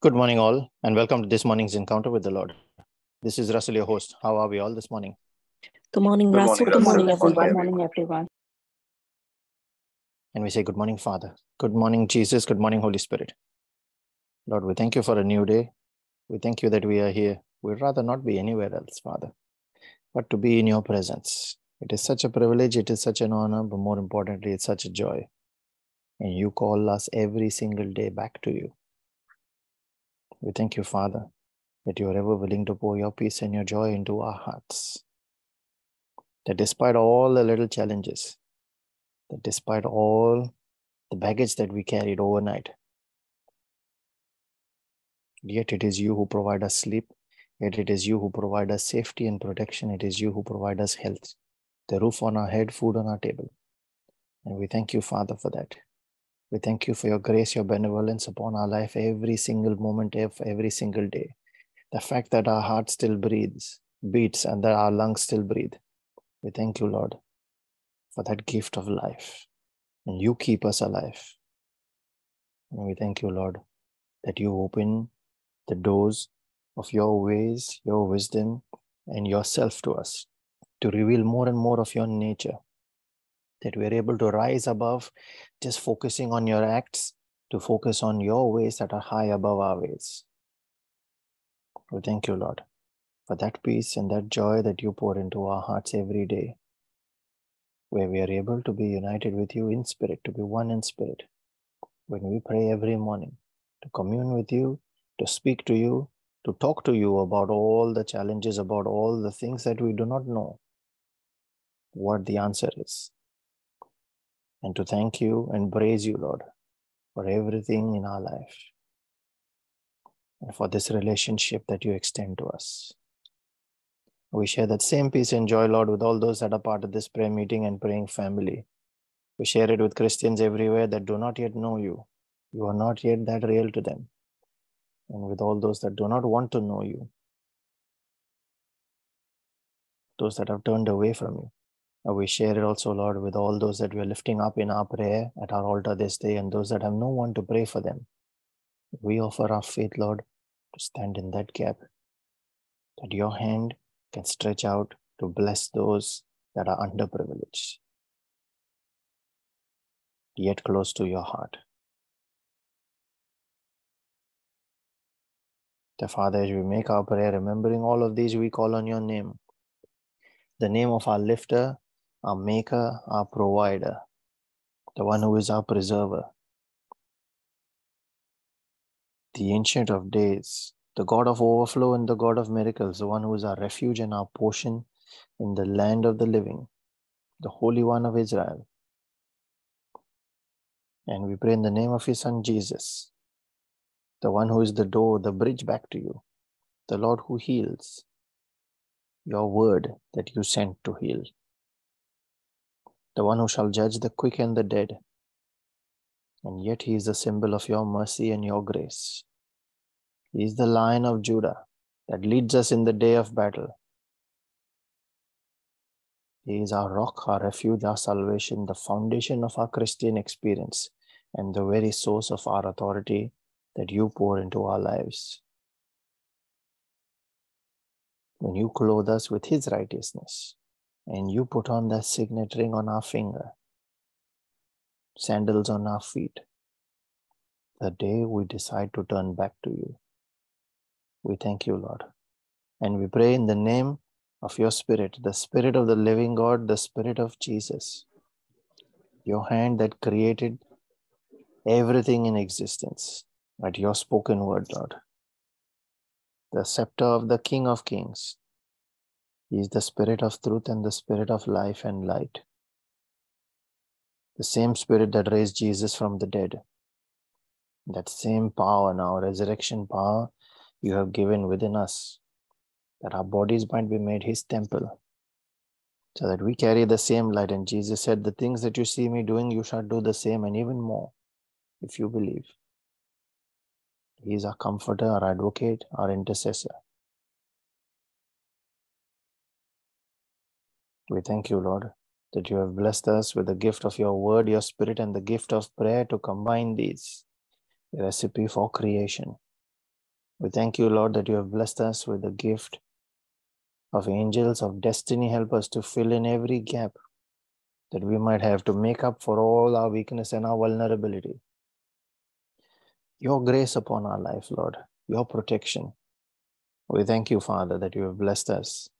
Good morning, all, and welcome to this morning's encounter with the Lord. This is Russell, your host. How are we all this morning? Good morning, Good Russell. morning, Good morning, Russell. everyone. Good morning, everyone. And we say, Good morning, Father. Good morning, Jesus. Good morning, Holy Spirit. Lord, we thank you for a new day. We thank you that we are here. We'd rather not be anywhere else, Father, but to be in your presence. It is such a privilege, it is such an honor, but more importantly, it's such a joy. And you call us every single day back to you. We thank you, Father, that you are ever willing to pour your peace and your joy into our hearts. That despite all the little challenges, that despite all the baggage that we carried overnight, yet it is you who provide us sleep, yet it is you who provide us safety and protection, it is you who provide us health, the roof on our head, food on our table. And we thank you, Father, for that. We thank you for your grace, your benevolence upon our life every single moment of every single day. The fact that our heart still breathes, beats, and that our lungs still breathe. We thank you, Lord, for that gift of life. And you keep us alive. And we thank you, Lord, that you open the doors of your ways, your wisdom, and yourself to us to reveal more and more of your nature that we're able to rise above just focusing on your acts to focus on your ways that are high above our ways. We thank you, Lord, for that peace and that joy that you pour into our hearts every day, where we are able to be united with you in spirit, to be one in spirit. When we pray every morning, to commune with you, to speak to you, to talk to you about all the challenges, about all the things that we do not know, what the answer is and to thank you and praise you, Lord, for everything in our life and for this relationship that you extend to us. We share that same peace and joy, Lord, with all those that are part of this prayer meeting and praying family. We share it with Christians everywhere that do not yet know you. You are not yet that real to them. And with all those that do not want to know you, those that have turned away from you. Uh, we share it also, Lord, with all those that we are lifting up in our prayer at our altar this day and those that have no one to pray for them. We offer our faith, Lord, to stand in that gap, that your hand can stretch out to bless those that are underprivileged, yet close to your heart. The Father, as we make our prayer, remembering all of these, we call on your name, the name of our lifter, our maker, our provider, the one who is our preserver, the ancient of days, the God of overflow and the God of miracles, the one who is our refuge and our portion in the land of the living, the Holy One of Israel. And we pray in the name of His Son Jesus, the one who is the door, the bridge back to you, the Lord who heals, your word that you sent to heal the one who shall judge the quick and the dead. And yet he is the symbol of your mercy and your grace. He is the lion of Judah that leads us in the day of battle. He is our rock, our refuge, our salvation, the foundation of our Christian experience, and the very source of our authority that you pour into our lives. When you clothe us with His righteousness, and you put on that signet ring on our finger, sandals on our feet, the day we decide to turn back to you. We thank you, Lord. And we pray in the name of your Spirit, the Spirit of the living God, the Spirit of Jesus, your hand that created everything in existence at your spoken word, Lord. The scepter of the King of Kings, he is the Spirit of truth and the Spirit of life and light. The same Spirit that raised Jesus from the dead. That same power now, resurrection power, you have given within us, that our bodies might be made His temple, so that we carry the same light. And Jesus said, The things that you see me doing, you shall do the same and even more if you believe. He is our comforter, our advocate, our intercessor. We thank you, Lord, that you have blessed us with the gift of your word, your spirit, and the gift of prayer to combine these, a recipe for creation. We thank you, Lord, that you have blessed us with the gift of angels of destiny. Help us to fill in every gap that we might have to make up for all our weakness and our vulnerability. Your grace upon our life, Lord, your protection. We thank you, Father, that you have blessed us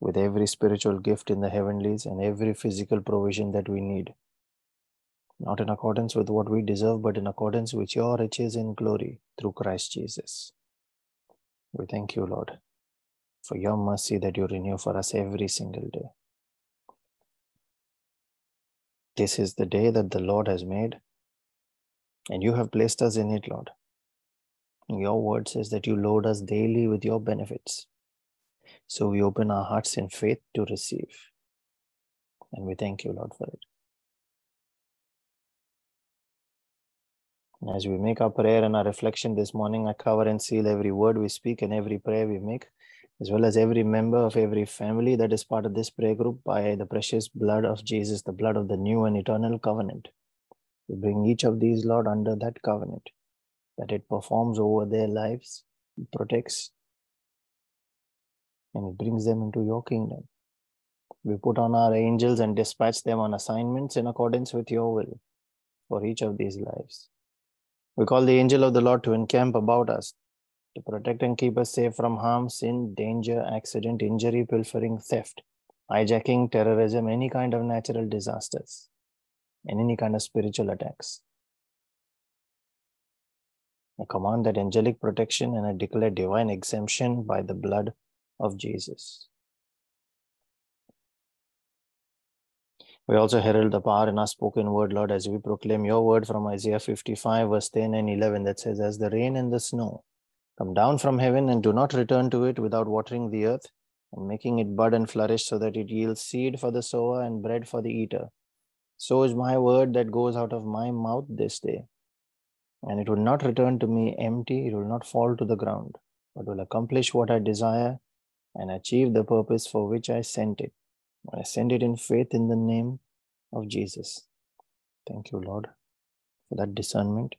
with every spiritual gift in the heavenlies and every physical provision that we need. Not in accordance with what we deserve, but in accordance with your riches in glory through Christ Jesus. We thank you, Lord, for your mercy that you renew for us every single day. This is the day that the Lord has made, and you have placed us in it, Lord. Your word says that you load us daily with your benefits. So we open our hearts in faith to receive. And we thank you, Lord, for it. As we make our prayer and our reflection this morning, I cover and seal every word we speak and every prayer we make, as well as every member of every family that is part of this prayer group by the precious blood of Jesus, the blood of the new and eternal covenant. We bring each of these, Lord, under that covenant, that it performs over their lives, protects, and it brings them into your kingdom. We put on our angels and dispatch them on assignments in accordance with your will for each of these lives. We call the angel of the Lord to encamp about us, to protect and keep us safe from harm, sin, danger, accident, injury, pilfering, theft, hijacking, terrorism, any kind of natural disasters, and any kind of spiritual attacks. I command that angelic protection and I declare divine exemption by the blood of Jesus. We also herald the power in our spoken word, Lord, as we proclaim your word from Isaiah 55, verse 10 and 11, that says, As the rain and the snow come down from heaven and do not return to it without watering the earth and making it bud and flourish so that it yields seed for the sower and bread for the eater. So is my word that goes out of my mouth this day. And it will not return to me empty, it will not fall to the ground, but will accomplish what I desire and achieve the purpose for which I sent it. I send it in faith in the name of Jesus. Thank you, Lord, for that discernment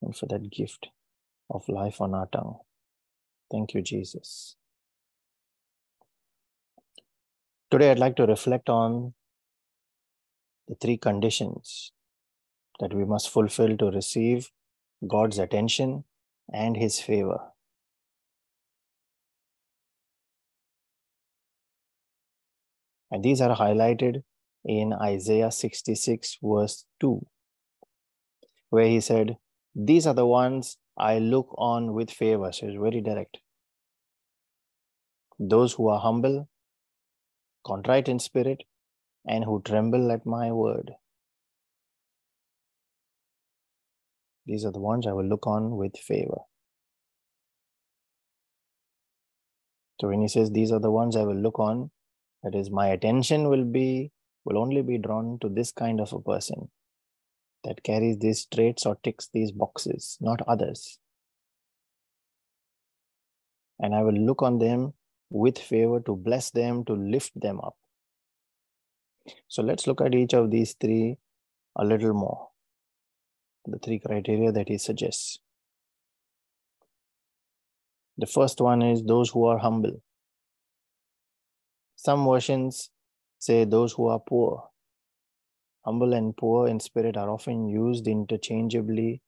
and for that gift of life on our tongue. Thank you, Jesus. Today, I'd like to reflect on the three conditions that we must fulfill to receive God's attention and His favor. And these are highlighted in Isaiah 66, verse 2, where he said, These are the ones I look on with favor. So it's very direct. Those who are humble, contrite in spirit, and who tremble at my word. These are the ones I will look on with favor. So when he says, These are the ones I will look on, that is, my attention will be will only be drawn to this kind of a person that carries these traits or ticks these boxes, not others. And I will look on them with favor to bless them, to lift them up. So let's look at each of these three a little more. The three criteria that he suggests. The first one is those who are humble. Some versions say those who are poor. Humble and poor in spirit are often used interchangeably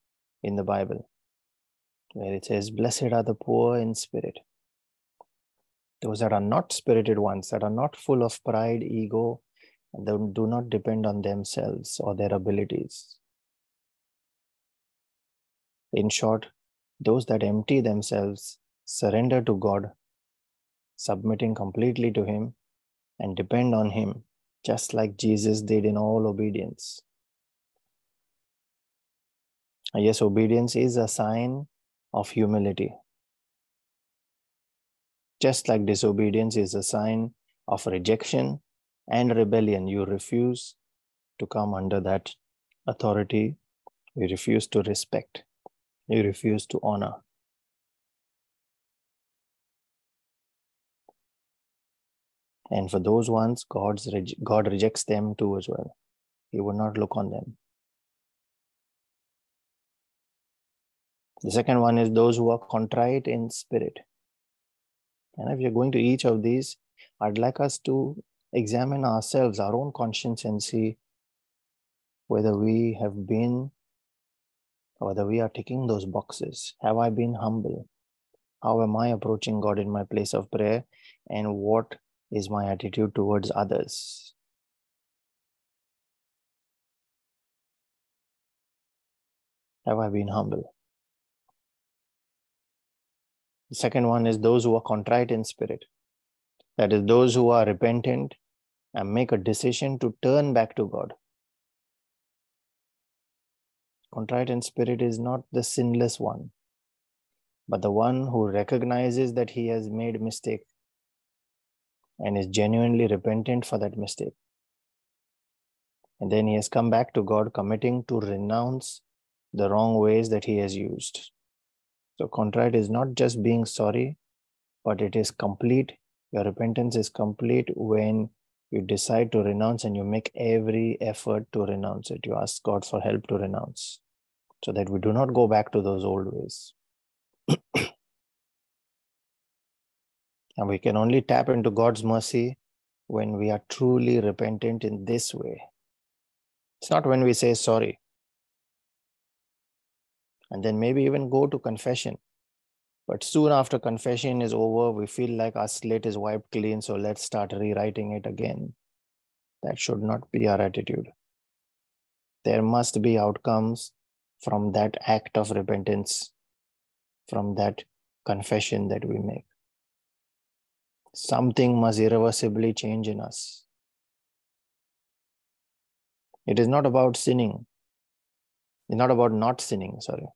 in the Bible, where it says, Blessed are the poor in spirit. Those that are not spirited ones, that are not full of pride, ego, and do not depend on themselves or their abilities. In short, those that empty themselves, surrender to God, submitting completely to Him, and depend on Him, just like Jesus did in all obedience. Ah, yes, obedience is a sign of humility. Just like disobedience is a sign of rejection and rebellion, you refuse to come under that authority, you refuse to respect, you refuse to honor. And for those ones, God's God rejects them too as well. He would not look on them. The second one is those who are contrite in spirit. And if you're going to each of these, I'd like us to examine ourselves, our own conscience, and see whether we have been, whether we are ticking those boxes. Have I been humble? How am I approaching God in my place of prayer? And what is my attitude towards others? Have I been humble? The second one is those who are contrite in spirit. That is, those who are repentant and make a decision to turn back to God. Contrite in spirit is not the sinless one, but the one who recognizes that he has made mistake and is genuinely repentant for that mistake. And then he has come back to God, committing to renounce the wrong ways that he has used. So, contrite is not just being sorry, but it is complete. Your repentance is complete when you decide to renounce and you make every effort to renounce it. You ask God for help to renounce so that we do not go back to those old ways. and we can only tap into God's mercy when we are truly repentant in this way. It's not when we say sorry and then maybe even go to confession. But soon after confession is over, we feel like our slate is wiped clean, so let's start rewriting it again. That should not be our attitude. There must be outcomes from that act of repentance, from that confession that we make. Something must irreversibly change in us. It is not about sinning. It's not about not sinning, sorry.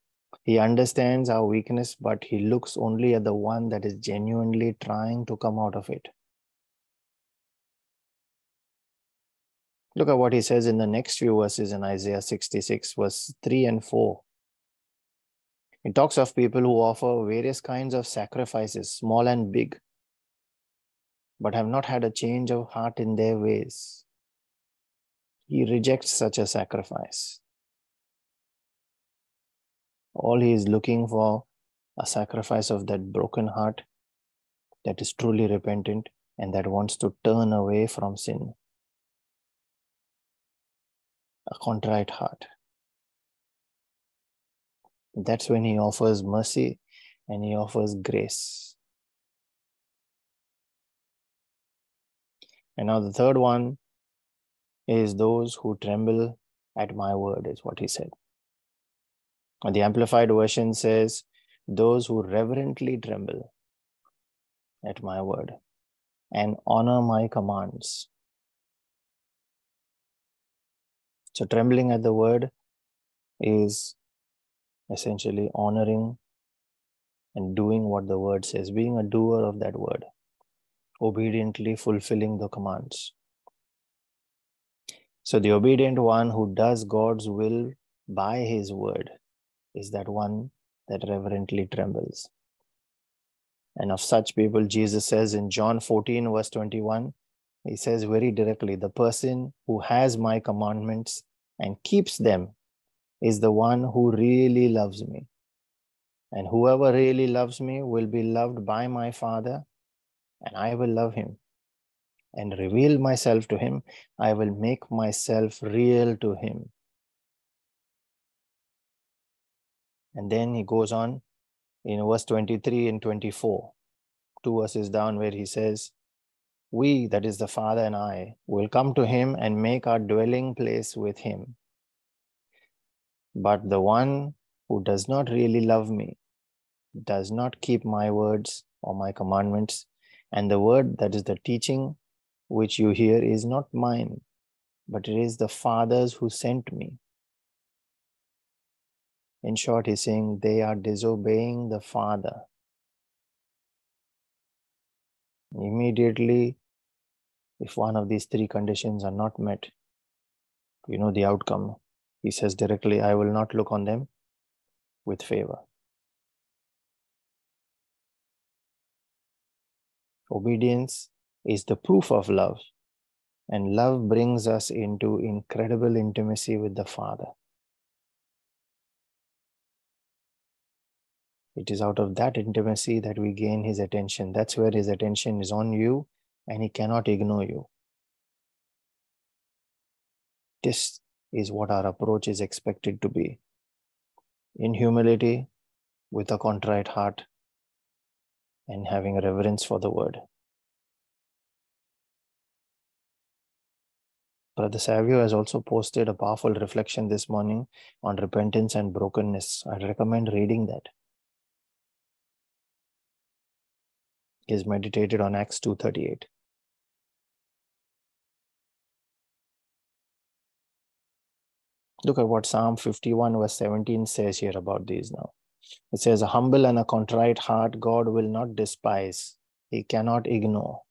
He understands our weakness, but he looks only at the one that is genuinely trying to come out of it. Look at what he says in the next few verses in Isaiah 66, verse 3 and 4. It talks of people who offer various kinds of sacrifices, small and big, but have not had a change of heart in their ways. He rejects such a sacrifice. All he is looking for a sacrifice of that broken heart that is truly repentant and that wants to turn away from sin. A contrite heart. That's when he offers mercy and he offers grace. And now the third one is those who tremble at my word, is what he said. The Amplified Version says, Those who reverently tremble at my word and honor my commands. So, trembling at the word is essentially honoring and doing what the word says, being a doer of that word, obediently fulfilling the commands. So, the obedient one who does God's will by his word is that one that reverently trembles. And of such people, Jesus says in John 14, verse 21, he says very directly, The person who has my commandments and keeps them is the one who really loves me. And whoever really loves me will be loved by my Father, and I will love him and reveal myself to him. I will make myself real to him. And then he goes on in verse 23 and 24, two verses down, where he says, We, that is the Father and I, will come to him and make our dwelling place with him. But the one who does not really love me does not keep my words or my commandments. And the word that is the teaching which you hear is not mine, but it is the Father's who sent me. In short, he's saying they are disobeying the Father. Immediately, if one of these three conditions are not met, you know the outcome. He says directly, I will not look on them with favor. Obedience is the proof of love, and love brings us into incredible intimacy with the Father. It is out of that intimacy that we gain his attention. That's where his attention is on you and he cannot ignore you. This is what our approach is expected to be. In humility, with a contrite heart, and having a reverence for the word. Brother Savio has also posted a powerful reflection this morning on repentance and brokenness. I recommend reading that. He has meditated on Acts 2.38. Look at what Psalm 51 verse 17 says here about these now. It says, A humble and a contrite heart God will not despise. He cannot ignore.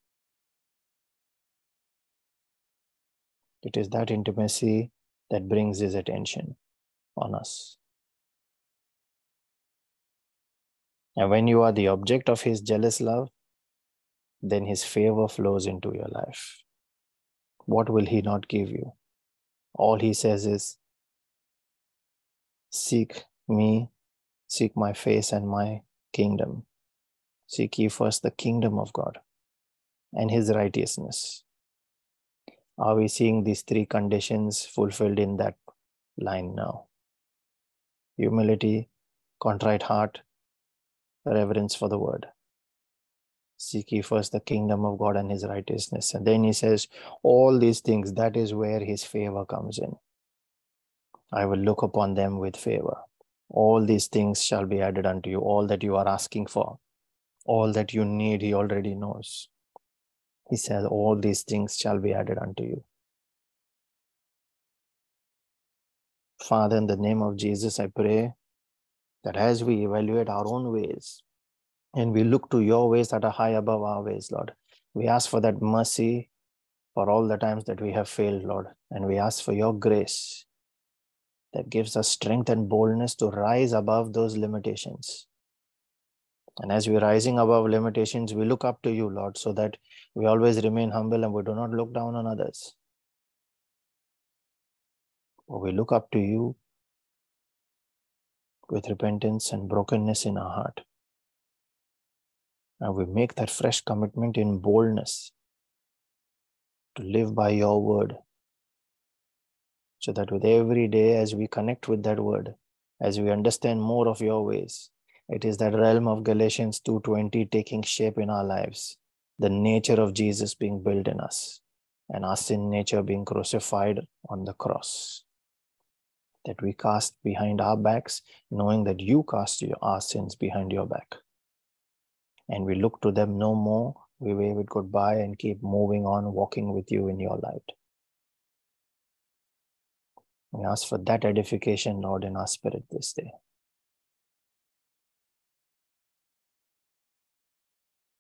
It is that intimacy that brings his attention on us. And when you are the object of his jealous love, then his favor flows into your life. What will he not give you? All he says is, Seek me, seek my face and my kingdom. Seek ye first the kingdom of God and his righteousness. Are we seeing these three conditions fulfilled in that line now? Humility, contrite heart, reverence for the word. Seek ye first the kingdom of God and his righteousness. And then he says, All these things, that is where his favor comes in. I will look upon them with favor. All these things shall be added unto you, all that you are asking for, all that you need, he already knows. He says, All these things shall be added unto you. Father, in the name of Jesus, I pray that as we evaluate our own ways and we look to your ways that are high above our ways, Lord, we ask for that mercy for all the times that we have failed, Lord, and we ask for your grace that gives us strength and boldness to rise above those limitations. And as we're rising above limitations, we look up to you, Lord, so that we always remain humble and we do not look down on others. But we look up to you with repentance and brokenness in our heart. And we make that fresh commitment in boldness to live by your word so that with every day, as we connect with that word, as we understand more of your ways, it is that realm of Galatians 2:20 taking shape in our lives, the nature of Jesus being built in us, and our sin nature being crucified on the cross. That we cast behind our backs, knowing that you cast your, our sins behind your back. And we look to them no more. We wave it goodbye and keep moving on, walking with you in your light. We ask for that edification, Lord, in our spirit this day.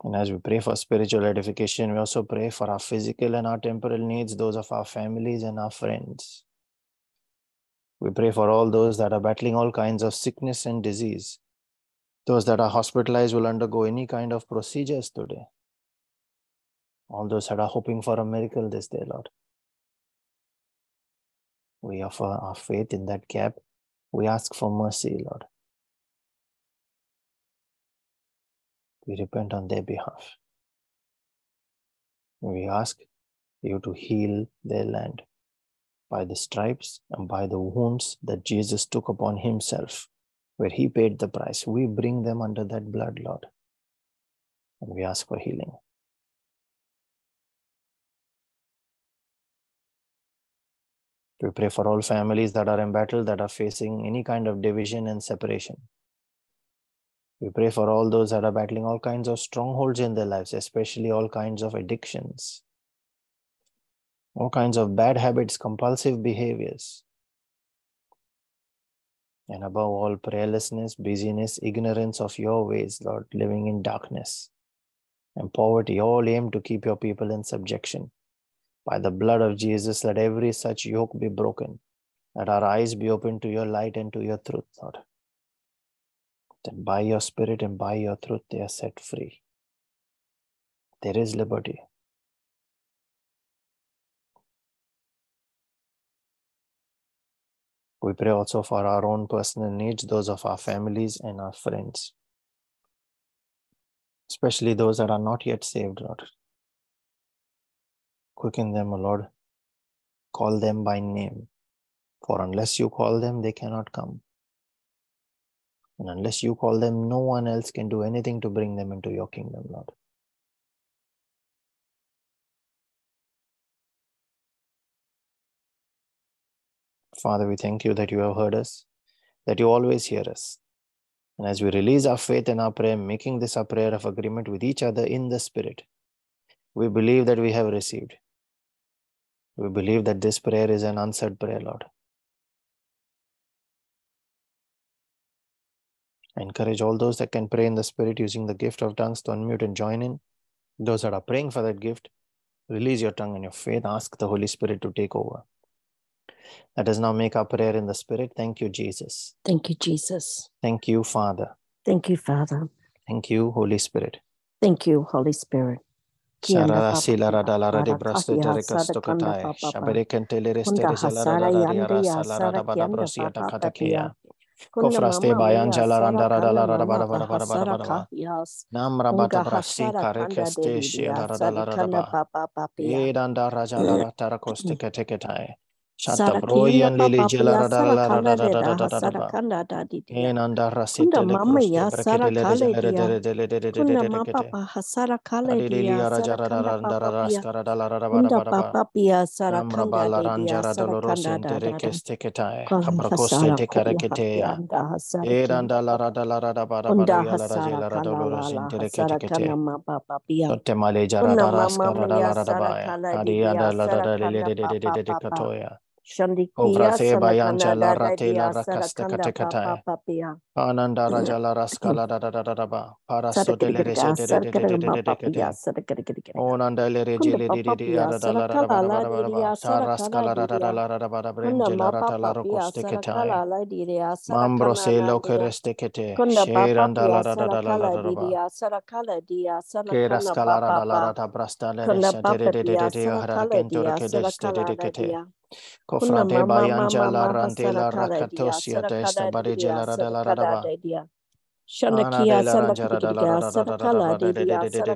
And as we pray for spiritual edification, we also pray for our physical and our temporal needs, those of our families and our friends. We pray for all those that are battling all kinds of sickness and disease. Those that are hospitalized will undergo any kind of procedures today. All those that are hoping for a miracle this day, Lord. We offer our faith in that gap. We ask for mercy, Lord. We repent on their behalf. We ask you to heal their land by the stripes and by the wounds that Jesus took upon himself, where he paid the price. We bring them under that blood, Lord, and we ask for healing. We pray for all families that are in battle, that are facing any kind of division and separation. We pray for all those that are battling all kinds of strongholds in their lives, especially all kinds of addictions, all kinds of bad habits, compulsive behaviors. And above all, prayerlessness, busyness, ignorance of your ways, Lord, living in darkness and poverty, all aim to keep your people in subjection. By the blood of Jesus, let every such yoke be broken. Let our eyes be open to your light and to your truth, Lord. That by your spirit and by your truth, they are set free. There is liberty. We pray also for our own personal needs, those of our families and our friends. especially those that are not yet saved, Lord. Quicken them, O Lord. Call them by name. For unless you call them, they cannot come. And unless you call them, no one else can do anything to bring them into your kingdom, Lord. Father, we thank you that you have heard us, that you always hear us. And as we release our faith and our prayer, making this a prayer of agreement with each other in the Spirit, we believe that we have received. We believe that this prayer is an answered prayer, Lord. I encourage all those that can pray in the Spirit using the gift of tongues to unmute and join in. Those that are praying for that gift, release your tongue and your faith. Ask the Holy Spirit to take over. Let us now make our prayer in the Spirit. Thank you, Jesus. Thank you, Jesus. Thank you, Father. Thank you, Father. Thank you, Holy Spirit. Thank you, Holy Spirit. Sharara sila rada la rade brasto tere kasto katai. Shabere kente kentele reste resala rada rada rasa la rada bada brosia da katakia. Kofraste bayan jalaran dara dala rada bara bara bara bara bara. Nam rabata brasi kare keste shi dara dala rada ba. Edan raja jala rata rakoste kete ketai. Shatabroyan Lili Jela Enanda Rasita Mama Yasara Kale Kunda Mapa Hasara Kale Kunda Papa Pia Sara Kanda Ranjara Dolorosa Derekesteketai Abracosta Tekarekete Eranda Larada Larada Barabada Larada Dolorosa Derekete Temale Jarada Raskara Larada Baya Ariada Larada Lele Katoya Shandikia Samakanda Radia Sarakanda Papapia Ananda Rajala Raskala Dadadadaba Parasotelere Papia Sadakarikitik Onanda Lerejele Saraskala Dadadadadabada Brenjela Ratala Rokosteketai Mambro Selo Kerestekete Sheranda Ladadadadadadaba Sarakala Dia Sarakala Dadadadada Brastale Sarakala Dia Sarakala Dia Sarakala Dia Kofrate bayan jala rantela rakatosia desta barijela radela radaba. Shandakia Sandakaya Sadakala Divya liya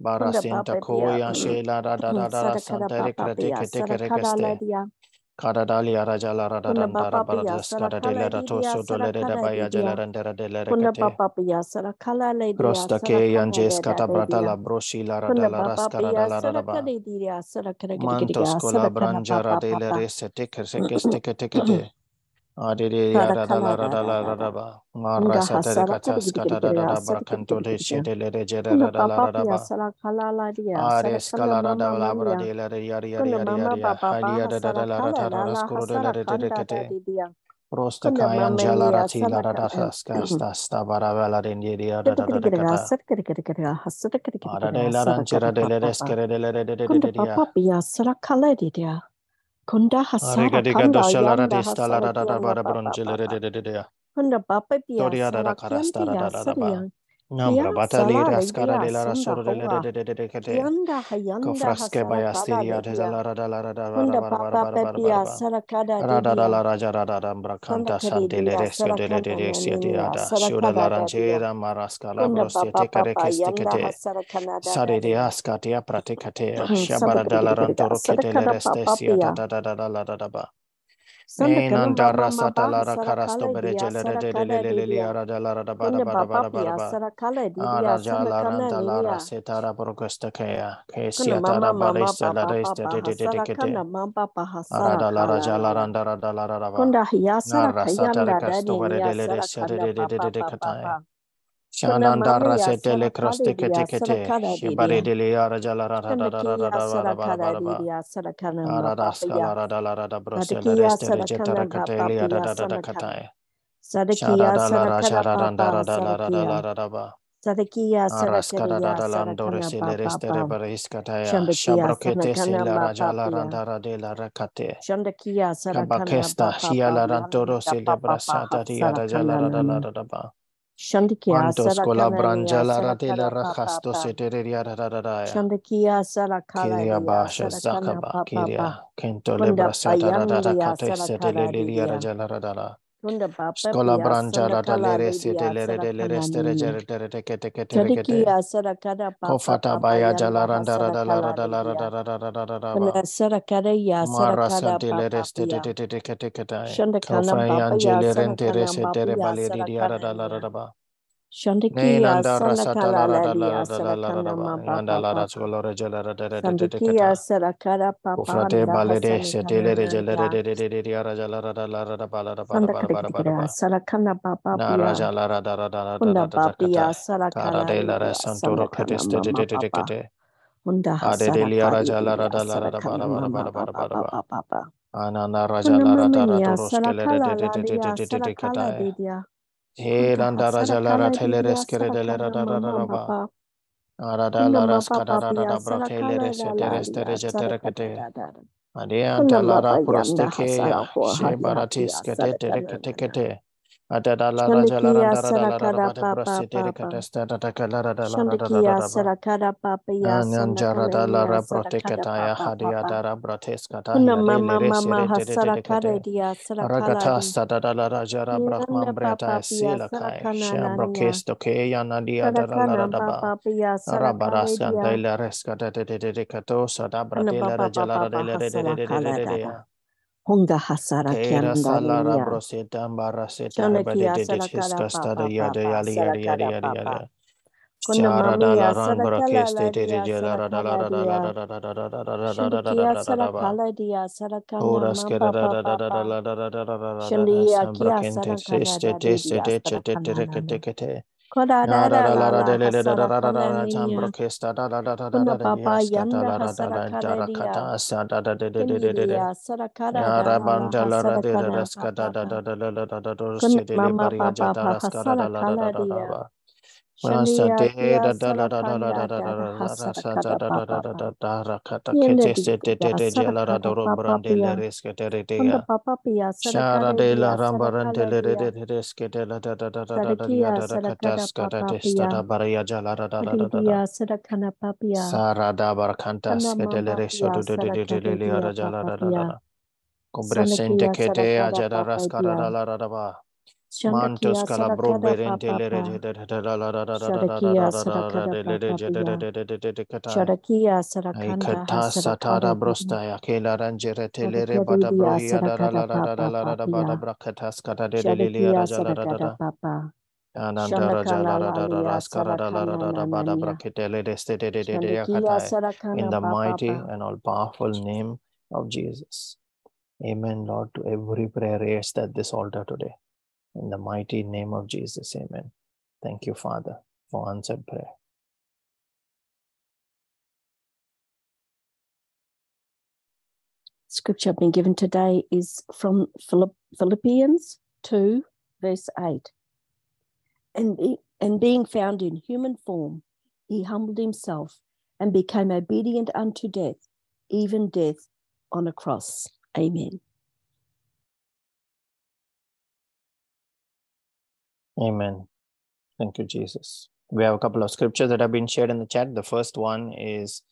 Bara Santa Koya Shela Rada Rada Santa Recrete Keteke Karadalia Rajala Radandara Baradas Karadela Ratoso Dolereda Baya Jelarandera de Lerecate Rosta K and Jes Catabrata la Broshi la Radala Rascaradala Radaba Mantos Colabranjara de Lerese Teker Sekes Tekete Adiri Radalaradalaradaba, Marasa Delicatas, Catarada, Bracantole, Shedele, Jedalaradaba, Ares Calarada, Labra de la Yaria, Yaria, Dadalarada, Scurola, Dedicate, Rosta Kayan Jalarati, Laradas, Casta, Stabaravella, in Yeria, Dadadada, Adela Ranchera de la Dedicate, Papia, Saracaladidia. Kunda hasara kanda yanda hasara kanda bapa pia sama kanda ya Nambra batali rascara de la de de de de de de de de de Nanda rasata la rakarasto berejelere deleleleli arajalara da bada bada bada bada bada arajalara randa la raseta ra prokosta kaya kesia tara barista la resta de de de de kete arada la rajalara randa rada la rada ba. Kunda hiasa kaya la rasata berejelere de de de de de kata Shananda rasete le kroste kete kete. Shibare dele yara jala ra ra ra ra ra ra ra ra ra ra ra kala ra ra. didia sara kana ma Arada papa ya. skala ra da la ra da brose la Sadakiya reste sara rejeta ra kate papa li da da da kataya. Sadakiya Sharada la sara ra kana jara randa papa ra da da la sadakiya. ra ra ba. Sadakia Araskada Sarakaria landore Sarakana sile restere Papa bariskataya. Shandakia Shabrokete sile Sanakana rajala Mapapia randara de la rakate. Shandakia Sarakana Kabakesta Papa shiala rantoro Yanda sile Papa brasata dia rajala Sarakana Nana radala Shandakia Mantos kola Shandikia Sarakola Branjala Ratela Rajasto Seteria Rararaya. Shandikia Sarakala Basha Sakaba Kiria Kentole Brasata Rada Kate Seteleria Rajala Radala. Scola branca la talere sete lere de lere stere baya jala randa rada la rada la rada rada rada rada rada Mara sante lere stete tete teke teke Shandikia he randa raja la ra tele res kere de la ra ra ra ra ba. Ara da la ras ka da da da bra tele res te res te res te re kete. Ade anta la ra proste ke she baratis kete te re kete kete. Kada bade papa papa. asara kada papa ya sanda Ananja kana rada ni la ra asara kada protekata ya papa hadia papa. da ra brates kata Kuna ya de le mama mama re tere hasara tere kare dia hasara Ragata kaladi. sta da da la raja ra breta papa pia sila kai. kana nania. Shambrokesto ke ya nadia da la Sarakana rada ba. papa pia hasara kare Rabaraska dia. de la resca de de de de de sadabra de de de de de de de de de de. Honga hasara kianda salara broseta ambaraseta Shanda heba de de de hasara kara hiscasta de yada papa yada yada yada yada papa. yada Kuna Shara da la ran brakeste la de de de la ra da la ra da la dia. da da da da da da da da da da da kia da da hasara da ba kala dia hasara kana Ora skera da da da da da da da da da da da da da Shandi sambra kia kente hasara kala seste da teste dia de hasara chete kana tere kete nana. kete Koda Na da da da da la la ra de la le de da da da da da da ninya. jambra kesta da da Sarah Compressente que te ajara Mantos calabro berente in the mighty and all powerful name of Jesus. Amen, Lord, to every prayer raised at this altar today. In the mighty name of Jesus, amen. Thank you, Father, for answered prayer. Scripture I've been given today is from Philippians 2, verse 8. And, be, and being found in human form, he humbled himself and became obedient unto death, even death on a cross. Amen. Amen. Thank you, Jesus. We have a couple of scriptures that have been shared in the chat. The first one is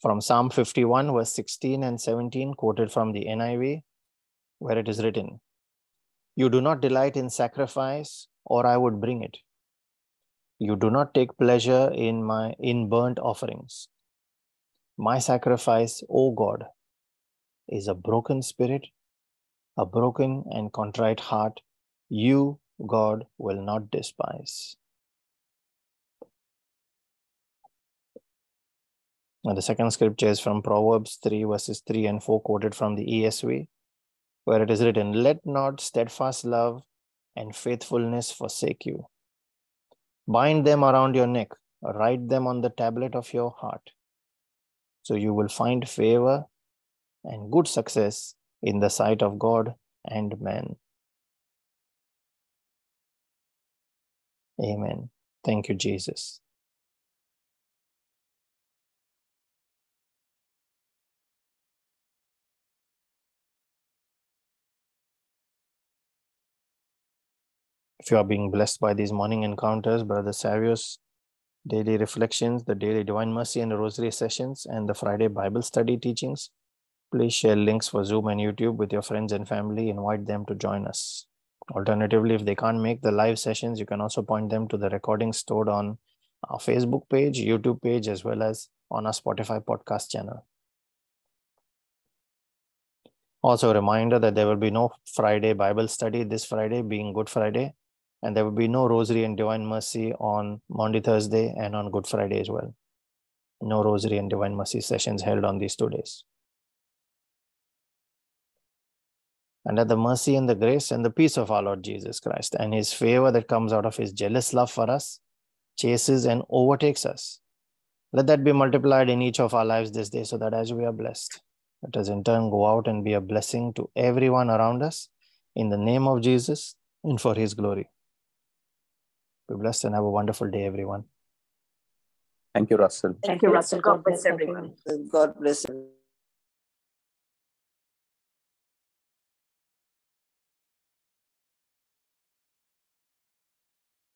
from Psalm 51, verse 16 and 17, quoted from the NIV, where it is written, You do not delight in sacrifice, or I would bring it. You do not take pleasure in my in burnt offerings. My sacrifice, O God, is a broken spirit, a broken and contrite heart. You, God, will not despise. And the second scripture is from Proverbs 3, verses 3 and 4, quoted from the ESV, where it is written, Let not steadfast love and faithfulness forsake you. Bind them around your neck, write them on the tablet of your heart. So you will find favor and good success in the sight of God and man. Amen. Thank you, Jesus. If you are being blessed by these morning encounters, Brother Savio's daily reflections, the daily Divine Mercy and Rosary sessions, and the Friday Bible study teachings, please share links for Zoom and YouTube with your friends and family. Invite them to join us. Alternatively, if they can't make the live sessions, you can also point them to the recordings stored on our Facebook page, YouTube page, as well as on our Spotify podcast channel. Also, a reminder that there will be no Friday Bible study this Friday, being Good Friday, and there will be no Rosary and Divine Mercy on Maundy Thursday and on Good Friday as well. No Rosary and Divine Mercy sessions held on these two days. And that the mercy and the grace and the peace of our Lord Jesus Christ and his favor that comes out of his jealous love for us chases and overtakes us. Let that be multiplied in each of our lives this day so that as we are blessed, let us in turn go out and be a blessing to everyone around us in the name of Jesus and for his glory. Be blessed and have a wonderful day, everyone. Thank you, Russell. Thank you, Russell. God bless everyone. God bless you.